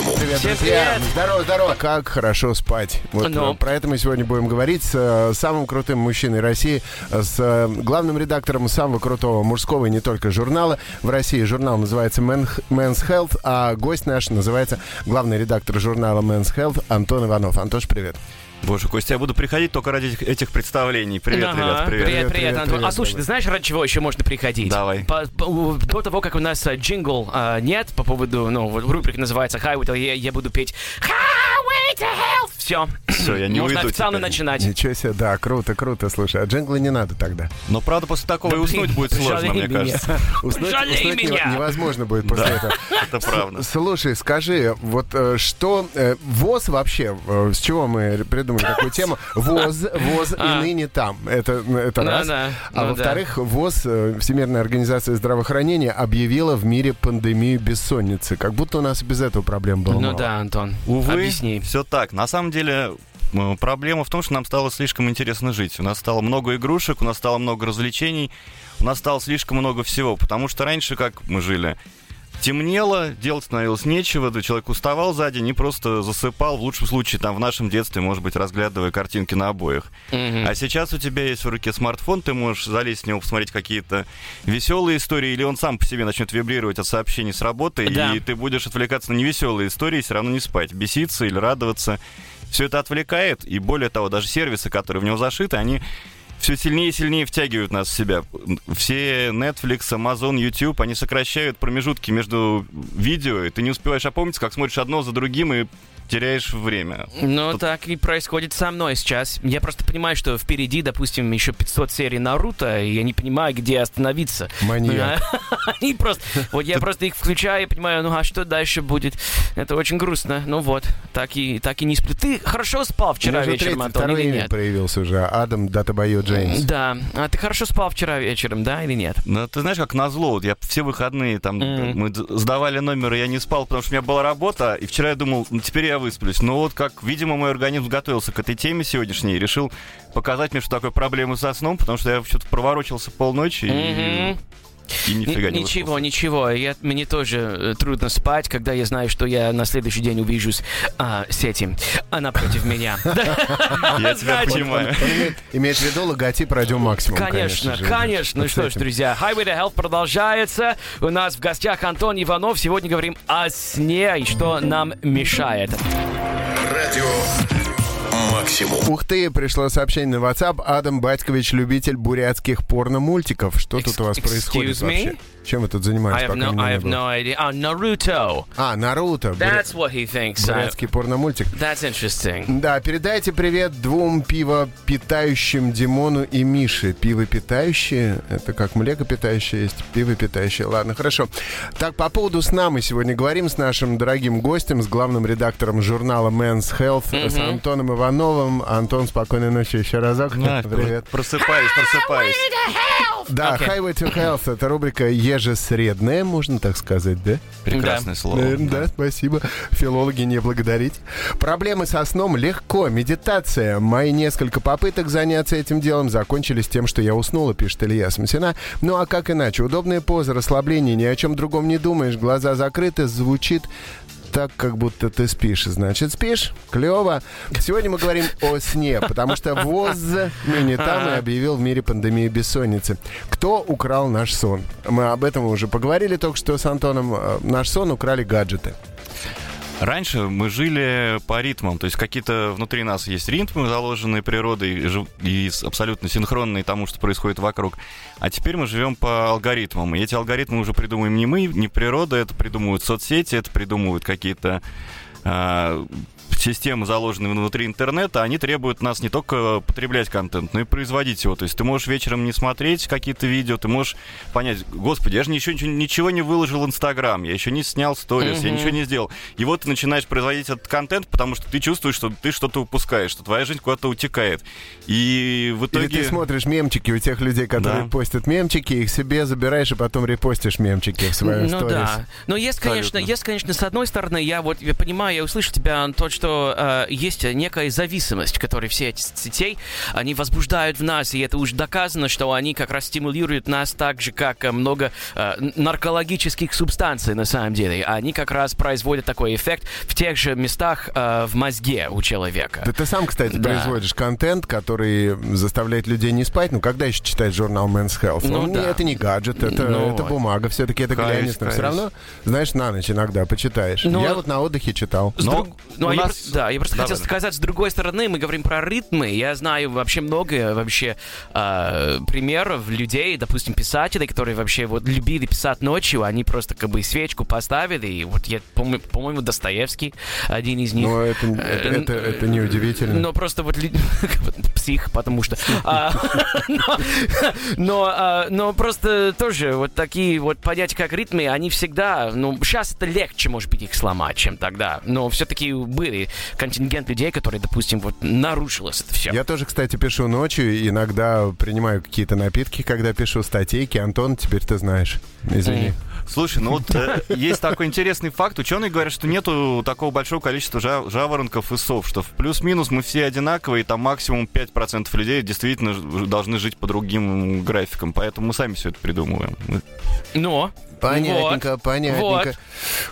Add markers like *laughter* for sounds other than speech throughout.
максимум. Привет, Всем друзья. привет. Здорово, здорово. Как хорошо спать. Вот Ну. э, про это мы сегодня будем говорить с э, самым крутым мужчиной России, с э, главным редактором самого крутого мужского и не только журнала в России. Журнал называется Men- Men's Health, а гость наш называется главный редактор журнала Men's Health Антон Иванов. Антош, привет. Боже, Костя, я буду приходить только ради этих, этих представлений. Привет, Ага, ребят, привет. Привет, привет, привет, Антон. привет, а слушай, давай. ты знаешь, ради чего еще можно приходить? Давай. По- по- до того, как у нас а, джингл а, нет по поводу, ну, вот рубрика называется Highway to я, я буду петь Highway to Health. Все. Всё, я не Можно уйду официально теперь. начинать. Ничего себе, да, круто, круто. Слушай, а джинглы не надо тогда. Но правда после такого Да, и уснуть блин, будет сложно, мне меня. кажется. *laughs* Уснуть, Жалей уснуть меня. невозможно будет после Да. этого. *laughs* Это правда. Слушай, скажи, вот э, что э, ВОЗ вообще, э, с чего мы придумали такую *laughs* тему? ВОЗ, ВОЗ и А. ныне там. Это, это Ну раз. А ну во-вторых, ВОЗ, э, Всемирная организация здравоохранения, объявила в мире пандемию бессонницы. Как будто у нас и без этого проблем было Ну да, Антон. Увы, Объясни. все так. На самом деле, проблема в том, что нам стало слишком интересно жить. У нас стало много игрушек, у нас стало много развлечений, у нас стало слишком много всего. Потому что раньше, как мы жили, темнело, делать становилось нечего, да человек уставал за день и просто засыпал, в лучшем случае, там, в нашем детстве, может быть, разглядывая картинки на обоях. Мгм. А сейчас у тебя есть в руке смартфон, ты можешь залезть в него, посмотреть какие-то веселые истории, или он сам по себе начнет вибрировать от сообщений с работы, Да. и ты будешь отвлекаться на невеселые истории, и все равно не спать, беситься или радоваться. Все это отвлекает, и более того, даже сервисы, которые в него зашиты, они все сильнее и сильнее втягивают нас в себя. Все Netflix, Amazon, YouTube, они сокращают промежутки между видео, и ты не успеваешь опомниться, как смотришь одно за другим и теряешь время. Ну, Тут- так и происходит со мной сейчас. Я просто понимаю, что впереди, допустим, еще 500 серий Наруто, и я не понимаю, где остановиться. Маньяк. *laughs* Они просто... Вот я просто их включаю и понимаю, ну а что дальше будет? Это очень грустно. Ну вот, так и, так и не сплю. Ты хорошо спал вчера вечером, Антон, второй или нет? появился уже. Адам Датабайо Джеймс. Да. А ты хорошо спал вчера вечером, да, или нет? Ну, ты знаешь, как назло, вот я все выходные там, мы сдавали номер, и я не спал, потому что у меня была работа, и вчера я думал, ну, теперь я высплюсь. Но вот как, видимо, мой организм готовился к этой теме сегодняшней, и решил показать мне, что такое проблемы со сном, потому что я что-то проворочился полночи, и, Мгм. И нифига не Ничего, выспался. ничего. Я, мне тоже э, трудно спать, когда я знаю, что я на следующий день увижусь а, с этим, а напротив меня. *laughs* Я тебя понимаю. Он имеет, в виду логотип радио максимум. Конечно, конечно. Ну что ж, друзья, Highway to Health продолжается. У нас в гостях Антон Иванов. Сегодня говорим о сне и что нам мешает. Радио максимум. Ух ты, пришло сообщение на WhatsApp. Адам Батькович, любитель бурятских порно-мультиков. Что тут у вас происходит me? вообще? Чем вы тут I занимаетесь, have пока no, I have no idea. Oh, Naruto. А, Наруто. That's what he thinks. Uh, Бурятский порно-мультик. that's interesting. Да, передайте привет двум пивопитающим Димону и Мише. Пивопитающие? Это как млекопитающие есть, пивопитающие. Ладно, хорошо. Так, по поводу сна мы сегодня говорим с нашим дорогим гостем, с главным редактором журнала Men's Health, с Антоном Ивановым. Антон, спокойной ночи еще разок. А, *laughs* Привет. Просыпаюсь, просыпаюсь. Да, Окей. Highway to Health — это рубрика ежесредная, можно так сказать, да? Прекрасное слово. Наверное, да, спасибо. Филологи не благодарить. Проблемы со сном легко. Медитация. Мои несколько попыток заняться этим делом закончились тем, что я уснула, пишет Илья Смсина. Ну а как иначе? Удобная поза, расслабление, ни о чем другом не думаешь, глаза закрыты, звучит так, как будто ты спишь. Значит, спишь? Клево. Сегодня мы говорим о сне, потому что ВОЗ ныне там и объявил в мире пандемию бессонницы. Кто украл наш сон? Мы об этом уже поговорили только что с Антоном. Э, Наш сон украли гаджеты. Раньше мы жили по ритмам, то есть какие-то внутри нас есть ритмы, заложенные природой и абсолютно синхронные тому, что происходит вокруг. А теперь мы живем по алгоритмам. И эти алгоритмы уже придумываем не мы, не природа, это придумывают соцсети, это придумывают какие-то а, системы, заложенные внутри интернета, они требуют нас не только потреблять контент, но и производить его. То есть ты можешь вечером не смотреть какие-то видео, ты можешь понять, господи, я же ничего, ничего, ничего не выложил в Инстаграм, я еще не снял сторис, я Мгм. ничего не сделал. И вот ты начинаешь производить этот контент, потому что ты чувствуешь, что ты что-то упускаешь, что твоя жизнь куда-то утекает. И в Или итоге... ты смотришь мемчики у тех людей, которые Да. постят мемчики, их себе забираешь и потом репостишь мемчики в свою Ну да. Но есть, конечно, Абсолютно. есть, конечно, с одной стороны, я вот я понимаю я услышал тебя, то, что э, есть некая зависимость, которой все эти сетей, они возбуждают в нас, и это уже доказано, что они как раз стимулируют нас так же, как э, много э, наркологических субстанций на самом деле. Они как раз производят такой эффект в тех же местах э, в мозге у человека. Да ты сам, кстати, Да. производишь контент, который заставляет людей не спать. Ну, когда еще читать журнал Men's Health? Ну, Он не- да. Это не гаджет, это, Ну, это бумага. Все-таки это глянец. Но все равно, знаешь, на ночь иногда почитаешь. Ну, Я вот на отдыхе читал. Но друг- ну, у а я просто- да, я просто Да, хотел да. сказать, с другой стороны, мы говорим про ритмы. Я знаю вообще много вообще э, примеров людей, допустим, писателей, которые вообще вот любили писать ночью, они просто как бы свечку поставили, и вот я, по-мо- по-моему, Достоевский один из них. Но это, это, Э, это, это неудивительно. Но просто вот *laughs* псих, потому что. а, но, *laughs* но, а, но просто тоже вот такие вот понятия, как ритмы, они всегда, ну, сейчас это легче, может быть, их сломать, чем тогда. Но все-таки были контингент людей, которые, допустим, вот нарушилось это все. Я тоже, кстати, пишу ночью, и иногда принимаю какие-то напитки, когда пишу статейки. Антон, теперь ты знаешь. Извини. Слушай, ну вот э, есть такой интересный факт. Ученые говорят, что нету такого большого количества жа- жаворонков и сов, что в плюс-минус мы все одинаковые, и там максимум 5% людей действительно должны жить по другим графикам. Поэтому мы сами все это придумываем. Мы- Но. Понятненько, вот, понятненько. Вот.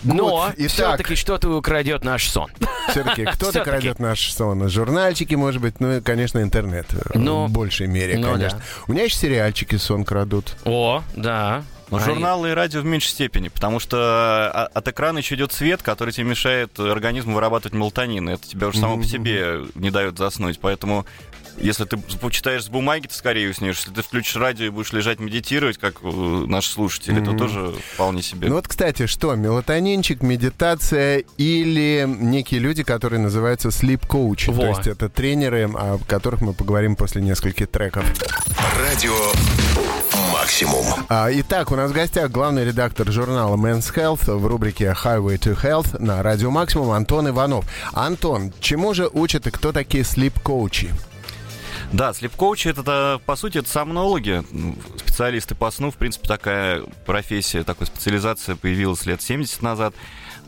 Но Итак, все-таки что-то украдет наш сон. все-таки *laughs* кто-то крадет наш сон. Журнальчики, может быть, ну и, конечно, интернет. э, Ну, в большей мере, ну конечно. да. У меня еще сериальчики сон крадут. О, да. Но Они- журналы и радио в меньшей степени, потому что а, от экрана еще идет свет, который тебе мешает организму вырабатывать мелатонин. и Это тебе уже само по себе не дает заснуть. Поэтому если ты почитаешь с бумаги, ты скорее уснешь. Если ты включишь радио и будешь лежать медитировать, как э, наши слушатели, то тоже вполне себе. Ну вот, кстати, что, мелатонинчик, медитация или некие люди, которые называются sleep coach. То есть это тренеры, о которых мы поговорим после нескольких треков. Радио «Максимум». А, Итак, у нас в гостях главный редактор журнала Men's Health в рубрике Highway to Health на Радио Максимум Антон Иванов. Антон, чему же учат и кто такие sleep-коучи? Да, слеп-коучи это, это, по сути, это сомнологи, ну, специалисты по сну. В принципе, такая профессия, такая специализация появилась лет 70 назад.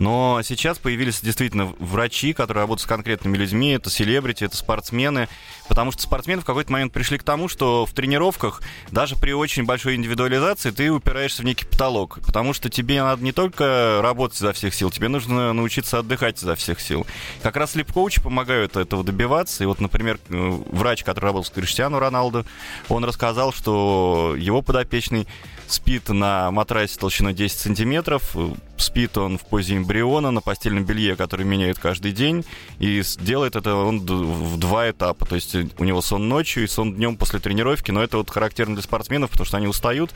Но сейчас появились действительно врачи, которые работают с конкретными людьми, это селебрити, это спортсмены, потому что спортсмены в какой-то момент пришли к тому, что в тренировках, даже при очень большой индивидуализации, ты упираешься в некий потолок, потому что тебе надо не только работать изо всех сил, тебе нужно научиться отдыхать изо всех сил. Как раз слип-коучи помогают этого добиваться, и вот, например, э, врач, который работал с Криштиану Роналду, он рассказал, что его подопечный спит на матрасе толщиной 10 сантиметров, спит он в позе эмбриона на постельном белье, который меняет каждый день, и делает это он в два этапа, то есть э, у него сон ночью и сон днем после тренировки, но это вот характерно для спортсменов, потому что они устают,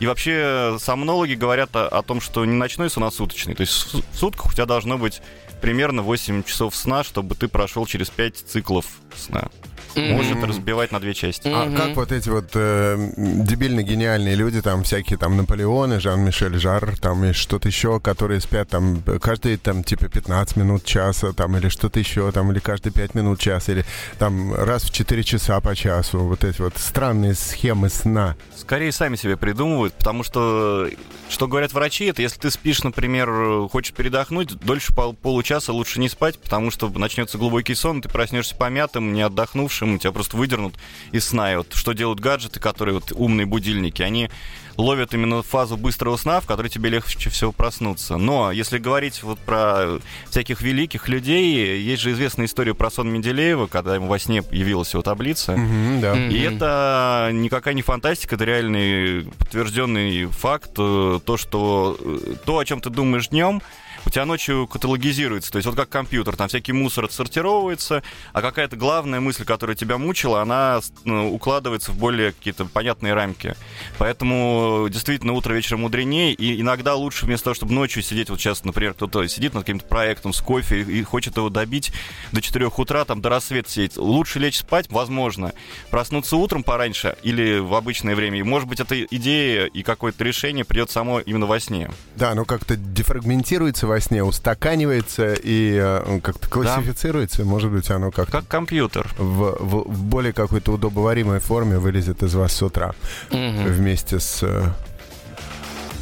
и вообще сомнологи говорят о, о том, что не ночной сон, а суточный, то есть в сутках у тебя должно быть примерно 8 часов сна, чтобы ты прошел через 5 циклов сна. Может разбивать на две части. А как вот эти вот э, дебильно-гениальные люди, там всякие там Наполеоны, Жан-Мишель Жар, там и что-то еще, которые спят там каждые там типа 15 минут часа, там или что-то еще, там или каждые 5 минут час, или там раз в 4 часа по часу, вот эти вот странные схемы сна. Скорее сами себе придумывают, потому что, что говорят врачи, это если ты спишь, например, хочешь передохнуть, дольше пол- получаса лучше не спать, потому что начнется глубокий сон, ты проснешься помятым, не отдохнувшим, тебя просто выдернут из сна. И вот что делают гаджеты, которые вот умные будильники, они ловят именно фазу быстрого сна, в которой тебе легче всего проснуться. Но если говорить вот про всяких великих людей, есть же известная история про сон Менделеева, когда ему во сне явилась его таблица. Мгм, да. Мгм. И это никакая не фантастика, это реальный подтвержденный факт. э, То, что э, то, о чем ты думаешь днем, у тебя ночью каталогизируется. То есть вот как компьютер, там всякий мусор отсортировывается, а какая-то главная мысль, которая тебя мучила, она ну, укладывается в более какие-то понятные рамки. Поэтому действительно утро вечером мудренее, и иногда лучше вместо того, чтобы ночью сидеть, вот сейчас, например, кто-то сидит над каким-то проектом с кофе и и хочет его добить до 4 утра, там до рассвета сидеть. Лучше лечь спать, возможно. Проснуться утром пораньше или в обычное время. И, может быть, эта идея и какое-то решение придет само именно во сне. Да, оно как-то дефрагментируется во сне, устаканивается и э, как-то классифицируется. Может быть, оно как-то Как компьютер. в, в- в более какой-то удобоваримой форме вылезет из вас с утра Мгм. вместе с...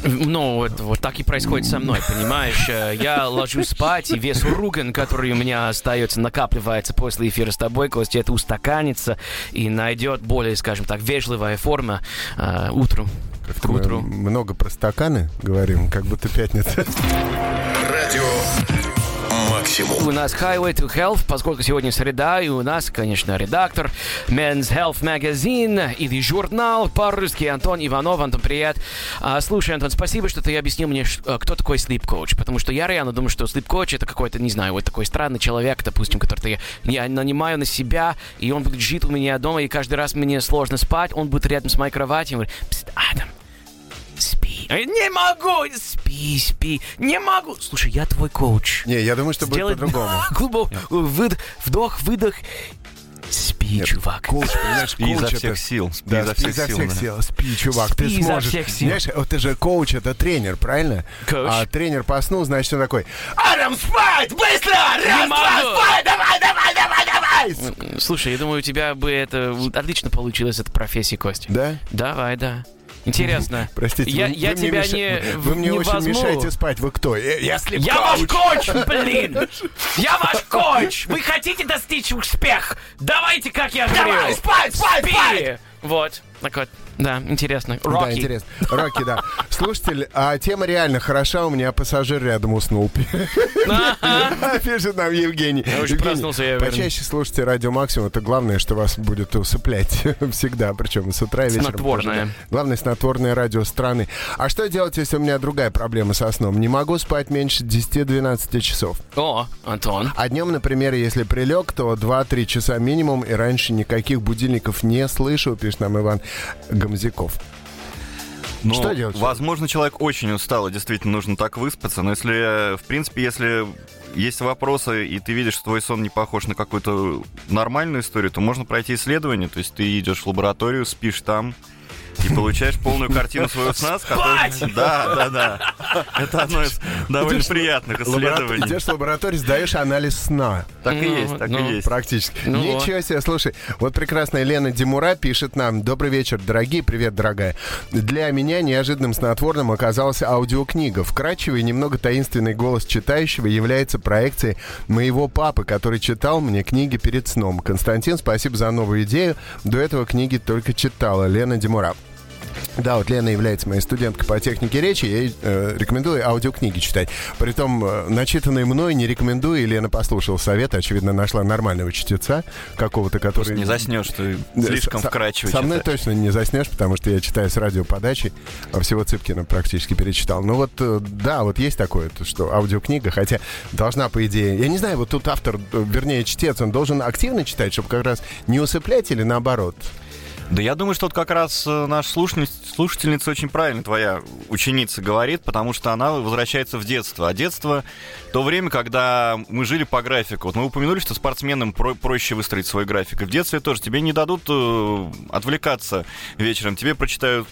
Ну, вот, вот так и происходит со мной, понимаешь? Э, Я ложусь спать, и вес руган, который у меня остается, накапливается после эфира с тобой, Костя, это устаканится и найдет более, скажем так, вежливая форма э, утром. Как-то К мы утру. много про стаканы говорим, как будто пятница. Радио «Максимум». У нас Highway to Health, поскольку сегодня среда, и у нас, конечно, редактор Men's Health Magazine или журнал по-русски Антон Иванов. Антон, привет. А, слушай, Антон, спасибо, что ты объяснил мне, э, кто такой sleep coach, потому что я реально думаю, что sleep coach это какой-то, не знаю, вот такой странный человек, допустим, который я нанимаю на себя, и он жить у меня дома, и каждый раз мне сложно спать, он будет рядом с моей кроватью, и говорит, «Пст, Адам, спи. Я, Не могу, спи, спи, не могу. Слушай, я твой коуч. Не, я думаю, что будет Сделай по-другому. *laughs* глубокий выд- вдох, выдох. Спи, чувак. Коуч, понимаешь, Спи изо коуч всех это- сил. Спи Да, изо всех изо сил. всех да. сил. Спи, чувак, ты Спи изо сможешь. всех сил. Знаешь, вот ты же коуч, это тренер, правильно? Коуч. А тренер поснул, значит, он такой, Адам, спать! Быстро! Раз, два, могу!» спать! Давай, давай, давай, давай! Слушай, я думаю, у тебя бы это отлично получилось, эта профессия, Костя. Да? Давай, да. Интересно. *laughs* Простите, я, вы, я вы тебя меша- не Вы мне не очень возьму. мешаете спать. Вы кто? Я, я слеп Я ваш коуч. *laughs* блин! Я ваш коуч! Вы хотите достичь успех? Давайте, как я говорю! Давай, спать, спать, спать! Вот, так вот. Да, интересно. Да, Рокки. интересно. Рокки, да. *laughs* Слушатель, а тема реально хороша. У меня пассажир рядом уснул. *laughs* Пишет нам Евгений. Я уже проснулся, я. Почаще слушайте радио Максимум. Это главное, что вас будет усыплять *laughs* всегда. Причем с утра и вечером. Снотворное. да. Главное снотворное радио страны. А что делать, если у меня другая проблема со сном? Не могу спать меньше 10-12 часов. О, Антон. А днем, например, если прилег, то 2-3 часа минимум, и раньше никаких будильников не слышу, пишет нам Иван Гамзяков. Ну, Что делать? Возможно, человек очень устал, и действительно нужно так выспаться. Но если, в принципе, если есть вопросы, и ты видишь, что твой сон не похож на какую-то нормальную историю, то можно пройти исследование. То есть ты идешь в лабораторию, спишь там, и получаешь полную картину своего сна. с которой- *laughs* Да, да, да. Это одно из довольно приятных исследований. Идешь в лабораторию, сдаешь анализ сна. Так и Ну, есть, так ну, и есть. Практически. Ну Ничего себе, слушай. Вот прекрасная Лена Димура пишет нам. Добрый вечер, дорогие. Привет, дорогая. Для меня неожиданным снотворным оказалась аудиокнига. Вкрадчивый, немного таинственный голос читающего является проекцией моего папы, который читал мне книги перед сном. Константин, спасибо за новую идею. До этого книги только читала. Лена Димура. Да, вот Лена является моей студенткой по технике речи. Я ей э, рекомендую аудиокниги читать. Притом, э, начитанные мной не рекомендую. И Лена послушала совет. Очевидно, нашла нормального чтеца какого-то, который... Не заснешь, ты Да, слишком со- вкрадчиво Со мной читаешь. точно не заснешь, потому что я читаю с радиоподачи, а всего Цыпкина практически перечитал. Ну вот, э, да, вот есть такое, то, что аудиокнига, хотя должна, по идее... Я не знаю, вот тут автор, э, вернее, чтец, он должен активно читать, чтобы как раз не усыплять или наоборот? Да я думаю, что вот как раз э, наша слушательница, слушательница очень правильно твоя ученица говорит, потому что она возвращается в детство. А детство — то время, когда мы жили по графику. Вот мы упомянули, что спортсменам про- проще выстроить свой график. И в детстве тоже тебе не дадут э, отвлекаться вечером. Тебе прочитают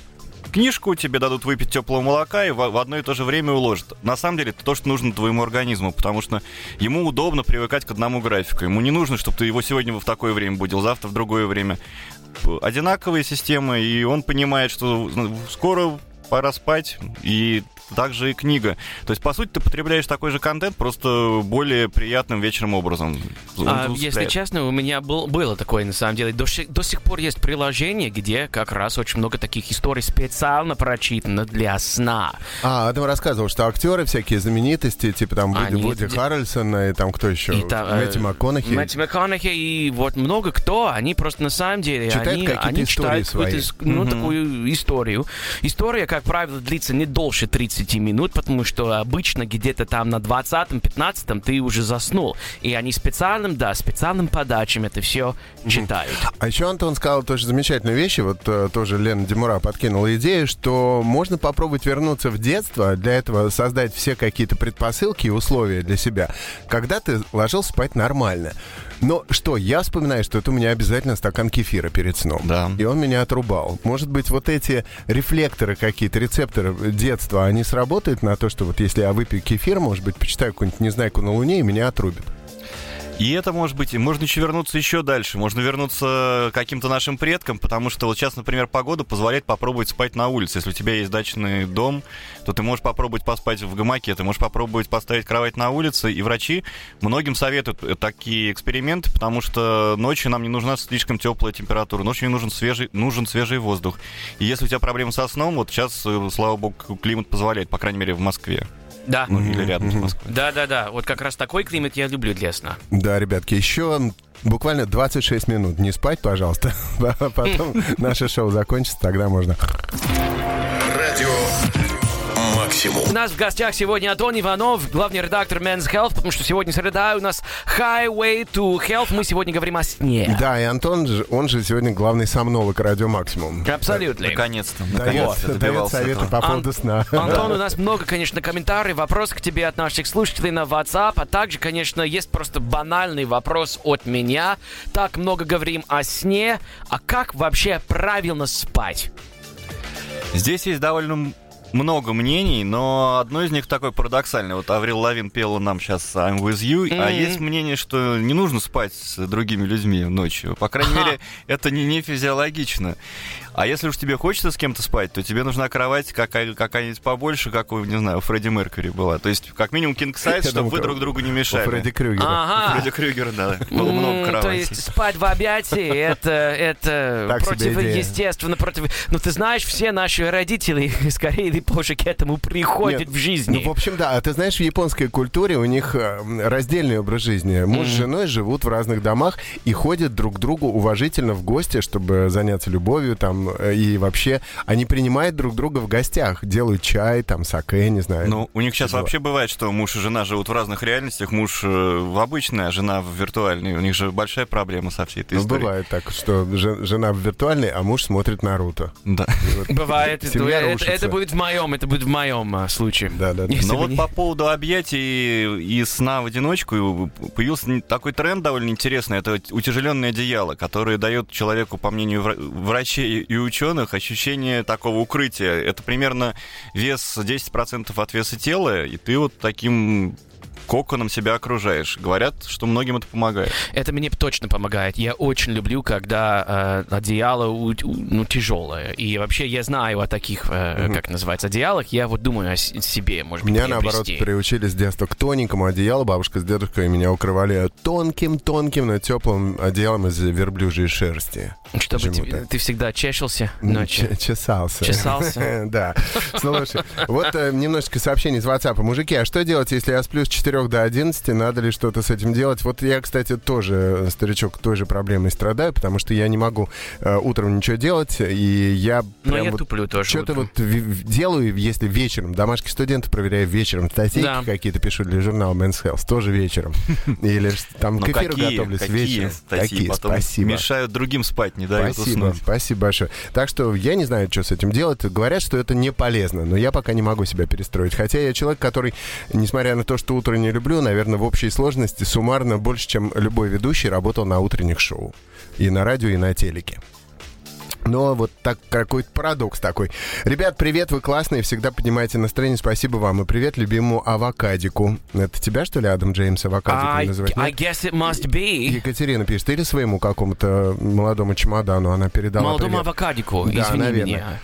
книжку, тебе дадут выпить теплого молока и в, в одно и то же время уложат. На самом деле это то, что нужно твоему организму, потому что ему удобно привыкать к одному графику. Ему не нужно, чтобы ты его сегодня в такое время будил, завтра в другое время. Одинаковые системы, и он понимает, что ну, скоро пора спать, и также и книга. То есть, по сути, ты потребляешь такой же контент, просто более приятным вечером образом. А, если честно, у меня был, было такое, на самом деле. До, сих- до сих пор есть приложение, где как раз очень много таких историй специально прочитано для сна. А, Адам рассказывал, что актеры всякие знаменитости, типа там Они- Вуди Харрельсон и там кто еще? И та- э, Мэтью МакКонахи. Мэтью МакКонахи и вот много кто, они просто на самом деле, Читают они, какие-то они истории читают какую-то, ну, такую историю. История, как правило, длится не дольше 30 минут, потому что обычно где-то там на 20-15 ты уже заснул. И они специальным, да, специальным подачам это все читают. А еще Антон сказал тоже замечательную вещь, и вот э, тоже Лена Демура подкинула идею, что можно попробовать вернуться в детство, для этого создать все какие-то предпосылки и условия для себя, когда ты ложился спать нормально. Но что, я вспоминаю, что это у меня обязательно стакан кефира перед сном. Да. И он меня отрубал. Может быть, вот эти рефлекторы какие-то, рецепторы детства, они сработают на то, что вот если я выпью кефир, может быть, почитаю какую-нибудь «Незнайку на Луне» и меня отрубит. И это может быть, можно еще вернуться еще дальше. Можно вернуться к каким-то нашим предкам, потому что вот сейчас, например, погода позволяет попробовать спать на улице. Если у тебя есть дачный дом, то ты можешь попробовать поспать в гамаке, ты можешь попробовать поставить кровать на улице. И врачи многим советуют э, такие эксперименты, потому что ночью нам не нужна слишком теплая температура, ночью нужен свежий, нужен свежий воздух. И если у тебя проблемы со сном, вот сейчас, э, слава богу, климат позволяет, по крайней мере, в Москве. Да. Ну, или рядом с Москвой. Да, да, да. Вот как раз такой климат я люблю для сна. Да, ребятки, еще буквально 26 минут. Не спать, пожалуйста. *laughs* Потом *laughs* наше шоу закончится, тогда можно. Радио «Максимум». У нас в гостях сегодня Антон Иванов, главный редактор Men's Health, потому что сегодня среда у нас Highway to Health. Мы сегодня говорим о сне. Да, и Антон, же- он же сегодня главный сомнолог Радио Максимум. Абсолютно. Наконец-то. Дает, Наконец-то дает советы этого. по Ан- поводу сна. Антон, у нас много, конечно, комментариев, вопрос к тебе от наших слушателей на WhatsApp, а также, конечно, есть просто банальный вопрос от меня. Так много говорим о сне, а как вообще правильно спать? Здесь есть довольно много мнений, но одно из них такое парадоксальное. Вот Аврил Лавин пела нам сейчас I'm with you, а Мгм. есть мнение, что не нужно спать с другими людьми ночью. По крайней мере, это не, не физиологично. А если уж тебе хочется с кем-то спать, то тебе нужна кровать какая- какая-нибудь побольше, как у, не знаю, у Фредди Меркьюри была. То есть, как минимум, king size, чтобы вы друг другу не У мешали. Фредди Крюгера. Ага. Фредди Крюгер, да. Было много М, То кроватей. есть спать в объятии, это, это противоестественно, против... Ну, ты знаешь, все наши родители *laughs* скорее или позже к этому приходят Нет, в жизни. Ну, в общем, да. А ты знаешь, в японской культуре у них э, раздельный образ жизни. Муж с женой живут в разных домах и ходят друг к другу уважительно в гости, чтобы заняться любовью там. э, И вообще они принимают друг друга в гостях. Делают чай, там, саке, не знаю. Ну, у них сейчас Дела. вообще бывает, что муж и жена живут в разных реальностях. Муж э, в обычной, а жена в виртуальной. У них же большая проблема со всей этой Ну, историей. бывает так, что же- жена в виртуальной, а муж смотрит Наруто. Да. Бывает. Это, Семья это- рушится. это будет в моем, это будет в моем а, случае. Да, да, да. Если Но бы вот не- по поводу объятий и сна в одиночку появился такой тренд довольно интересный. Это утяжеленное одеяло, которое дает человеку, по мнению вра- врачей и ученых, ощущение такого укрытия. Это примерно вес 10% от веса тела, и ты вот таким коконом себя окружаешь. Говорят, что многим это помогает. Это мне точно помогает. Я очень люблю, когда э, одеяло у- у- ну, тяжелое. И вообще я знаю о таких, э, как называется, одеялах. Я вот думаю о с- себе, может быть, Меня, наоборот, приучили с детства к тоненькому одеялу. Бабушка с дедушкой меня укрывали тонким-тонким, но теплым одеялом из верблюжьей шерсти. Чтобы ты, ты всегда чешился ночью. Ч- Чесался. Чесался. *laughs* Да. Слушай, вот э, немножечко сообщений из WhatsApp. Мужики, а что делать, если я сплю с 4 до 11? Надо ли что-то с этим делать? Вот я, кстати, тоже, э, старичок, той же проблемой страдаю, потому что я не могу э, утром ничего делать, и я Но прям я вот туплю тоже. Что-то утром. вот делаю, если вечером. Домашних студентов проверяю вечером. Статейки Да. какие-то пишу для журнала Men's Health. Тоже вечером. *laughs* Или там Ну к эфиру какие, готовлюсь какие вечером. статьи Какие? Спасибо. мешают другим спать, не дают Спасибо, спасибо большое. Так что я не знаю, что с этим делать. Говорят, что это не полезно, но я пока не могу себя перестроить. Хотя я человек, который, несмотря на то, что утро не люблю, наверное, в общей сложности суммарно больше, чем любой ведущий, работал на утренних шоу. И на радио, и на телеке. Но вот так какой-то парадокс такой. Ребят, привет, вы классные, всегда поднимаете настроение, спасибо вам. И привет любимому авокадику. Это тебя, что ли, Адам Джеймс авокадиком I, называть? I Нет? guess it must be. Екатерина пишет, или своему какому-то молодому чемодану она передала Молодому привет. авокадику, Да, извини наверное. меня.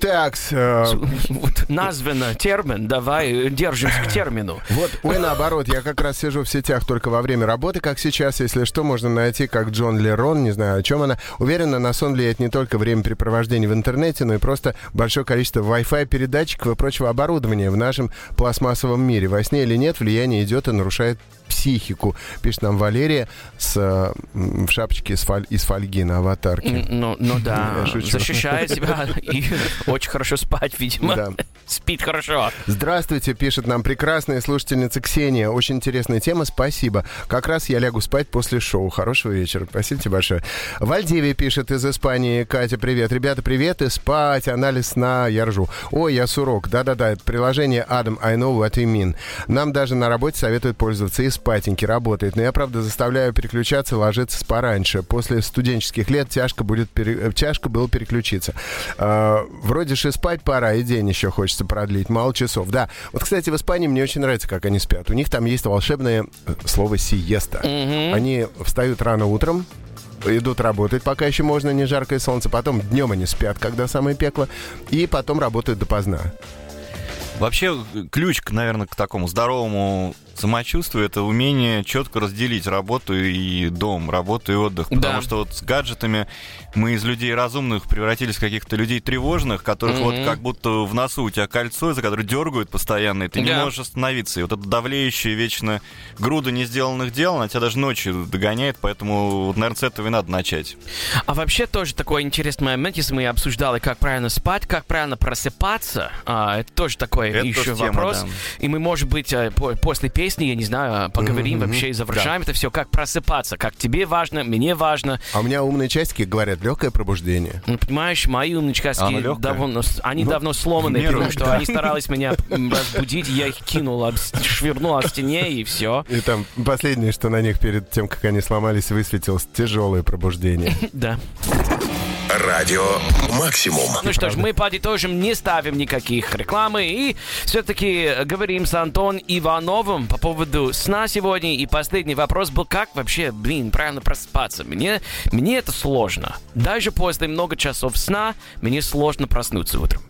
Так, э, Вот названо термин, давай э, держимся к термину. вот, ой, *laughs* наоборот, я как раз сижу в сетях только во время работы, как сейчас, если что, можно найти, как Джон Лерон, не знаю, о чем она. Уверена, на сон влияет не только времяпрепровождение в интернете, но и просто большое количество Wi-Fi передатчиков и прочего оборудования в нашем пластмассовом мире. Во сне или нет, влияние идет и нарушает психику, пишет нам Валерия с, э, в шапочке из, фоль- из фольги на аватарке. Ну, ну да, защищает себя *laughs* и очень хорошо спать, видимо. Да. Спит хорошо. Здравствуйте, пишет нам прекрасная слушательница Ксения. Очень интересная тема, спасибо. Как раз я лягу спать после шоу. Хорошего вечера. Спасибо тебе большое. Вальдивия пишет из Испании. Катя, привет. Ребята, привет. И спать, анализ сна, я ржу. Ой, я сурок. Да-да-да, приложение Adam, I know what you mean. Нам даже на работе советуют пользоваться и спатеньки, работает. Но я, правда, заставляю переключаться, ложиться пораньше. После студенческих лет тяжко, будет пере- э, тяжко было переключиться. А, вроде же спать пора, и день еще хочется хочется продлить, мало часов. Да, вот, кстати, в Испании мне очень нравится, как они спят. У них там есть волшебное э, слово «сиеста». Они встают рано утром, идут работать, пока еще можно, не жаркое солнце. Потом днем они спят, когда самое пекло. И потом работают допоздна. Вообще, ключ, наверное, к такому здоровому самочувствию это умение четко разделить работу и дом, работу и отдых. Потому Да. что вот с гаджетами мы из людей разумных превратились в каких-то людей тревожных, которых вот Мгм. как будто в носу у тебя кольцо, за которое дергают постоянно, и ты не Да. можешь остановиться. И вот это давлеющая вечно груда не сделанных дел, она тебя даже ночью догоняет, поэтому, вот, наверное, с этого и надо начать. А вообще тоже такой интересный момент, если мы обсуждали, как правильно спать, как правильно просыпаться, а, это тоже такой Это еще тема, вопрос. да. И мы, может быть, э, по- после песни, я не знаю, поговорим Мгм, вообще и завершаем это все, как просыпаться, как тебе важно, мне важно. А у меня умные часики говорят легкое пробуждение. Ну, понимаешь, мои Оно лёгкое? давно, они Ну, давно сломаны, меру. потому что они старались меня *laughs* разбудить, я их кинул, об швырнул о стене, и все. И там последнее, что на них перед тем, как они сломались, высветилось тяжелое пробуждение. *laughs* Да. Радио «Максимум». Ну что ж, мы подытожим, не ставим никаких рекламы и все-таки говорим с Антоном Ивановым по поводу сна сегодня. И последний вопрос был, как вообще, блин, правильно просыпаться? Мне, мне это сложно. Даже после много часов сна мне сложно проснуться утром.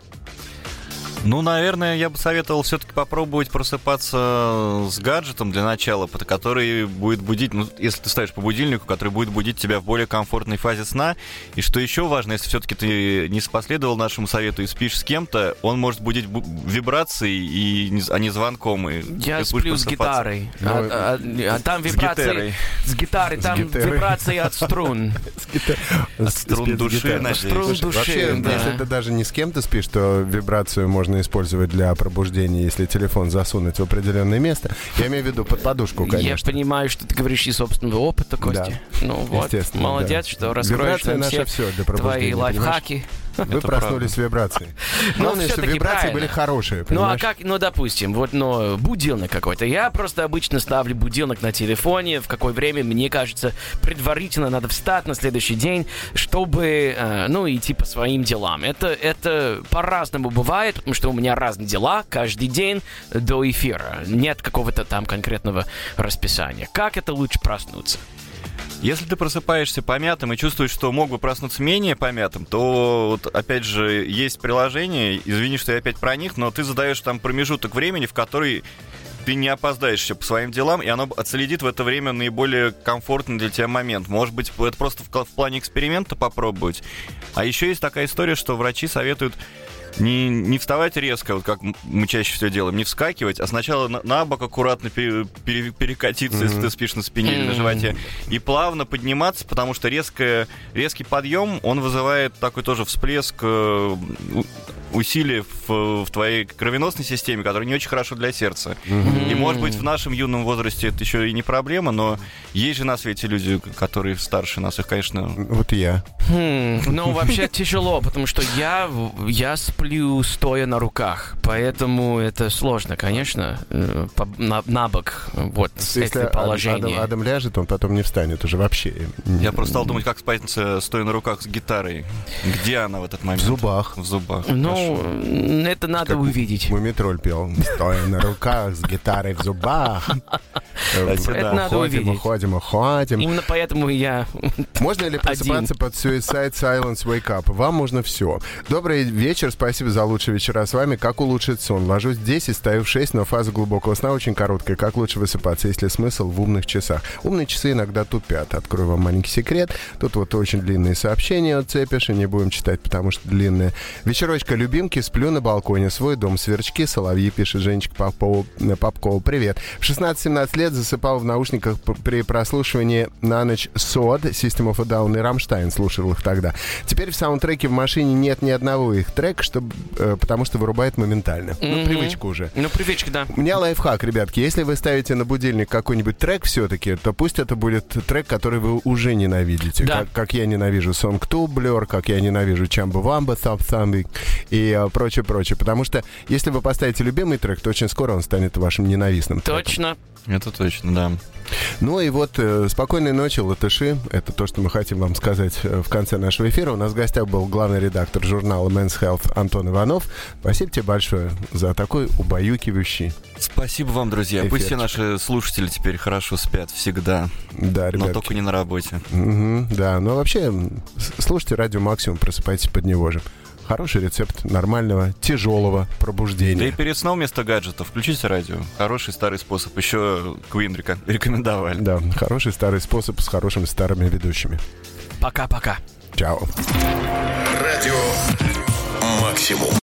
Ну, наверное, я бы советовал все-таки попробовать просыпаться с гаджетом для начала, под- который будет будить, ну, если ты ставишь по будильнику, который будет будить тебя в более комфортной фазе сна. И что еще важно, если все-таки ты не последовал нашему совету и спишь с кем-то, он может будить бу- вибрации, и не, а не звонком. И Я ты будешь сплю с просыпаться. гитарой. Ну, А, а- а там с вибрации... гитарой. С гитарой, там гитарой. вибрации от струн. *laughs* От струн души. Струн души, Вообще, если ты даже не с кем ты спишь, то вибрацию можно использовать для пробуждения, если телефон засунуть в определенное место. Я имею в виду под подушку, Я конечно. понимаю, что ты говоришь из собственного опыта, Костя. Ну вот, Естественно, молодец, да. что раскроешь все все для твои лайфхаки. Вы Это проснулись с вибрацией. *laughs* Ну, Главное, всё-таки вибрации правильно. были хорошие, Ну а понимаешь? как, ну допустим, вот, ну, будильник какой-то. Я просто обычно ставлю будильник на телефоне, в какое время, мне кажется, предварительно надо встать на следующий день, чтобы, э, ну, идти по своим делам. Это, это по-разному бывает, потому что у меня разные дела каждый день до эфира. Нет какого-то там конкретного расписания. Как это лучше проснуться? Если ты просыпаешься помятым и чувствуешь, что мог бы проснуться менее помятым, то вот опять же есть приложение, извини, что я опять про них, но ты задаешь там промежуток времени, в который ты не опоздаешь еще по своим делам, и оно отследит в это время наиболее комфортный для тебя момент. Может быть, это просто в, в плане эксперимента попробовать. А еще есть такая история, что врачи советуют не, не вставать резко, вот как мы чаще всего делаем, не вскакивать, а сначала на, на бок аккуратно пере- пере- перекатиться, если ты спишь на спине или на животе, и плавно подниматься, потому что резкое, резкий подъем, он вызывает такой тоже всплеск э, усилий в, в твоей кровеносной системе, который не очень хорошо для сердца. И, может быть, в нашем юном возрасте это еще и не проблема, но есть же на свете люди, которые старше нас, их, конечно, Вот я. Хм, ну, вообще тяжело, потому что я, я сплю стоя на руках, поэтому это сложно, конечно, э, по- на, на бок, вот, Если этим Ад- положением. Адам, Адам ляжет, он потом не встанет уже вообще. Я просто стал думать, как спать, э, стоя на руках с гитарой. Где она в этот момент? В зубах. В зубах. Ну, Хорошо. это надо Как увидеть. Мумитроль пел, стоя на руках, с гитарой в зубах. Это надо увидеть. ходим, ходим. Именно поэтому я... Можно ли просыпаться под Suicide Silence Wake Up? Вам можно все. Добрый вечер, спасибо за лучшие вечера с вами. Как улучшить сон? Ложусь 10, стою в 6, но фаза глубокого сна очень короткая. Как лучше высыпаться, если смысл в умных часах? Умные часы иногда тупят. Открою вам маленький секрет. Тут вот очень длинные сообщения отцепишь, и не будем читать, потому что длинные. Вечерочка любимки, сплю на балконе, свой дом, сверчки, соловьи, пишет Женечка Попова. Попкова. Привет. В 16-17 лет засыпал в наушниках при прослушивании на ночь Сод, System of a Down и Рамштайн слушал их тогда. Теперь в саундтреке в машине нет ни одного их трека, э, потому что вырубает моментально. Ну, Мгм. привычка уже. Ну, привычка, да. У меня лайфхак, ребятки. Если вы ставите на будильник какой-нибудь трек все-таки, то пусть это будет трек, который вы уже ненавидите. Да. Как, как я ненавижу Song 2 Blur, как я ненавижу Чамба Вамба, Thumb Thumbing и э, прочее, прочее. Потому что если вы поставите любимый трек, то очень скоро он станет вашим ненавистным треком. Точно. Это точно. точно, да. Ну и вот э, спокойной ночи, латыши. Это то, что мы хотим вам сказать э, в конце нашего эфира. У нас в гостях был главный редактор журнала Men's Health Антон Иванов. Спасибо тебе большое за такой убаюкивающий. Спасибо вам, друзья. Пусть все наши слушатели теперь хорошо спят всегда. Да, ребятки. Но только не на работе. Угу, да, но вообще слушайте радио максимум, просыпайтесь под него же. Хороший рецепт нормального, тяжелого пробуждения. Да и перед сном вместо гаджетов включите радио. Хороший старый способ. Еще Queen рекомендовали. Да, хороший старый способ с хорошими старыми ведущими. Пока-пока. Чао. Радио «Максимум».